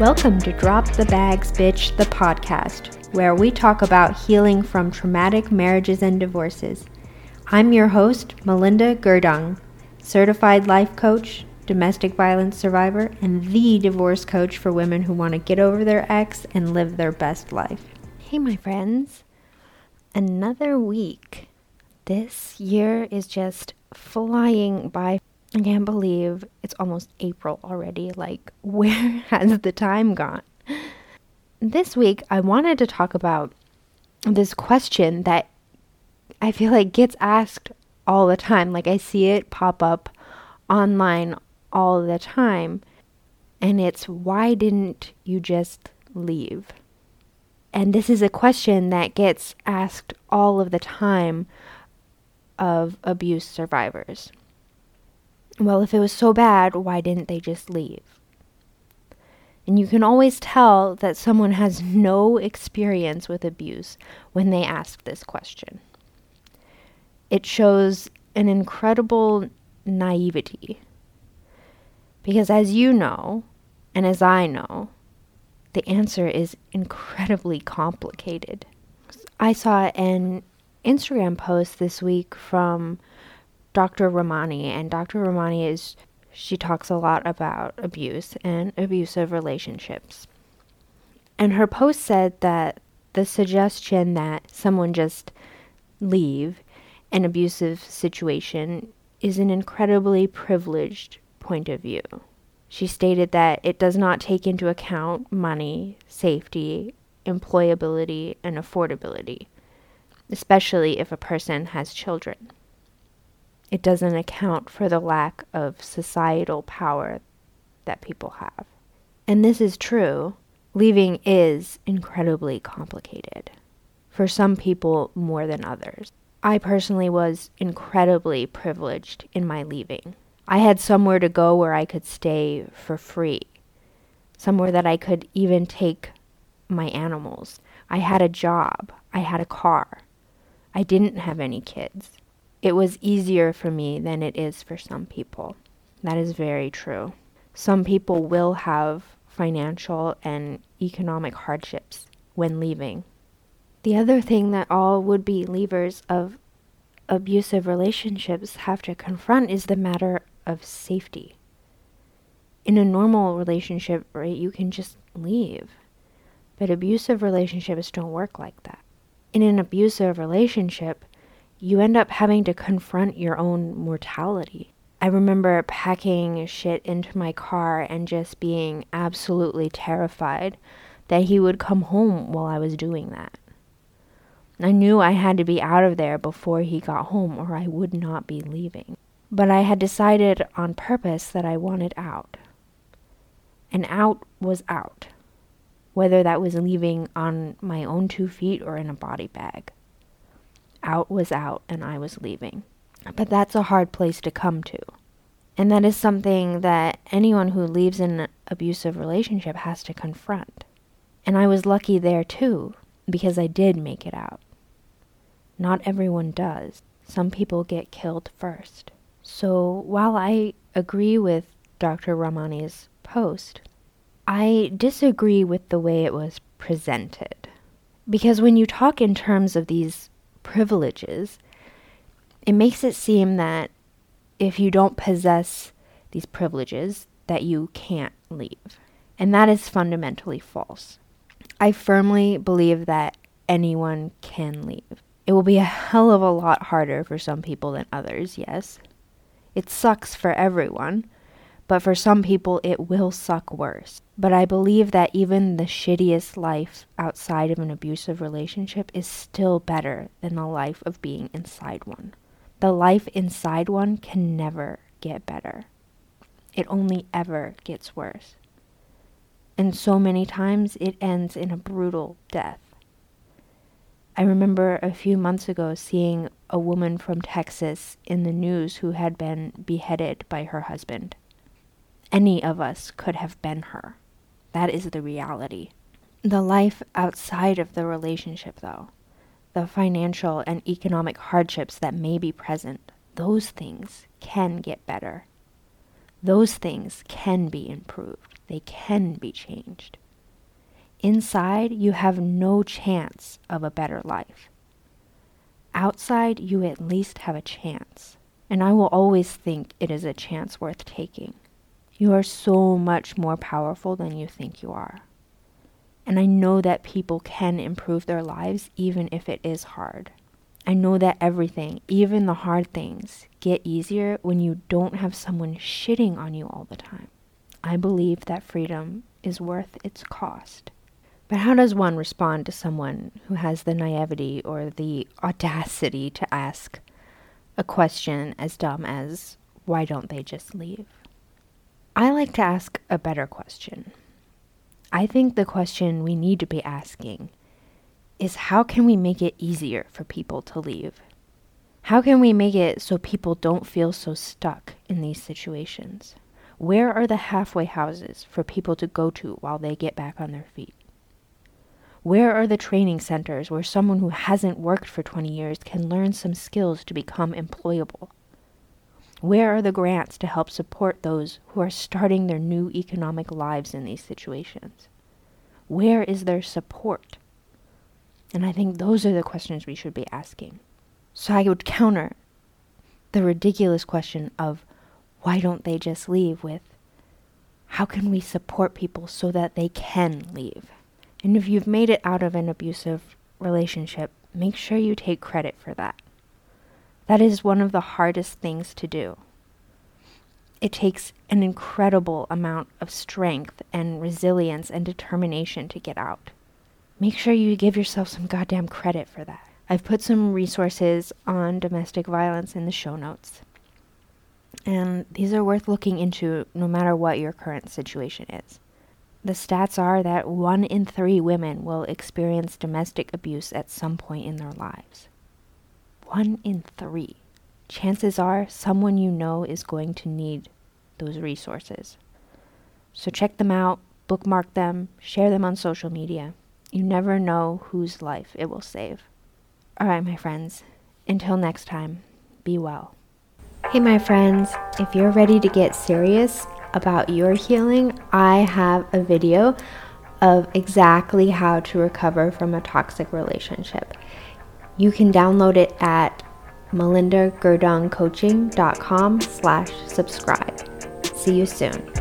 Welcome to Drop the Bags Bitch, the podcast, where we talk about healing from traumatic marriages and divorces. I'm your host, Melinda Gerdung, certified life coach, domestic violence survivor, and the divorce coach for women who want to get over their ex and live their best life. Hey, my friends, another week. This year is just flying by I can't believe it's almost April already. Like, where has the time gone? This week, I wanted to talk about this question that I feel like gets asked all the time. Like, I see it pop up online all the time. And it's, why didn't you just leave? And this is a question that gets asked all of the time of abuse survivors. Well, if it was so bad, why didn't they just leave? And you can always tell that someone has no experience with abuse when they ask this question. It shows an incredible naivety. Because as you know, and as I know, the answer is incredibly complicated. I saw an Instagram post this week from Dr. Ramani, and Dr. Ramani is she talks a lot about abuse and abusive relationships. And her post said that the suggestion that someone just leave an abusive situation is an incredibly privileged point of view. She stated that it does not take into account money, safety, employability, and affordability, especially if a person has children it doesn't account for the lack of societal power that people have. And this is true. Leaving is incredibly complicated. For some people, more than others. I personally was incredibly privileged in my leaving. I had somewhere to go where I could stay for free, somewhere that I could even take my animals. I had a job, I had a car. I didn't have any kids it was easier for me than it is for some people. That is very true. Some people will have financial and economic hardships when leaving. The other thing that all would be leavers of abusive relationships have to confront is the matter of safety. In a normal relationship, right, you can just leave. But abusive relationships don't work like that. In an abusive relationship, you end up having to confront your own mortality. I remember packing shit into my car and just being absolutely terrified that he would come home while I was doing that. I knew I had to be out of there before he got home or I would not be leaving. But I had decided on purpose that I wanted out. And out was out, whether that was leaving on my own two feet or in a body bag out was out and I was leaving. But that's a hard place to come to. And that is something that anyone who leaves an abusive relationship has to confront. And I was lucky there too, because I did make it out. Not everyone does. Some people get killed first. So while I agree with Dr. Ramani's post, I disagree with the way it was presented. Because when you talk in terms of these privileges, it makes it seem that if you don't possess these privileges, that you can't leave. And that is fundamentally false. I firmly believe that anyone can leave. It will be a hell of a lot harder for some people than others, yes. It sucks for everyone, but for some people it will suck worse. But I believe that even the shittiest life outside of an abusive relationship is still better than the life of being inside one. The life inside one can never get better, it only ever gets worse. And so many times it ends in a brutal death. I remember a few months ago seeing a woman from Texas in the news who had been beheaded by her husband. Any of us could have been her. That is the reality. The life outside of the relationship, though, the financial and economic hardships that may be present, those things can get better. those things can be improved, they can be changed. Inside, you have no chance of a better life. Outside, you at least have a chance. And I will always think it is a chance worth taking. You are so much more powerful than you think you are. And I know that people can improve their lives even if it is hard. I know that everything, even the hard things, get easier when you don't have someone shitting on you all the time. I believe that freedom is worth its cost. But how does one respond to someone who has the naivety or the audacity to ask a question as dumb as, why don't they just leave? I like to ask a better question. I think the question we need to be asking is how can we make it easier for people to leave? How can we make it so people don't feel so stuck in these situations? Where are the halfway houses for people to go to while they get back on their feet? Where are the training centers where someone who hasn't worked for 20 years can learn some skills to become employable? Where are the grants to help support those who are starting their new economic lives in these situations? Where is their support? And I think those are the questions we should be asking. So I would counter the ridiculous question of why don't they just leave with how can we support people so that they can leave? And if you've made it out of an abusive relationship, make sure you take credit for that. That is one of the hardest things to do. It takes an incredible amount of strength and resilience and determination to get out. Make sure you give yourself some goddamn credit for that. I've put some resources on domestic violence in the show notes. And these are worth looking into no matter what your current situation is. The stats are that one in three women will experience domestic abuse at some point in their lives. One in three. Chances are someone you know is going to need those resources. So check them out, bookmark them, share them on social media. You never know whose life it will save. All right, my friends, until next time, be well. Hey, my friends, if you're ready to get serious about your healing, I have a video of exactly how to recover from a toxic relationship. You can download it at melindagerdungcoaching.com slash subscribe. See you soon.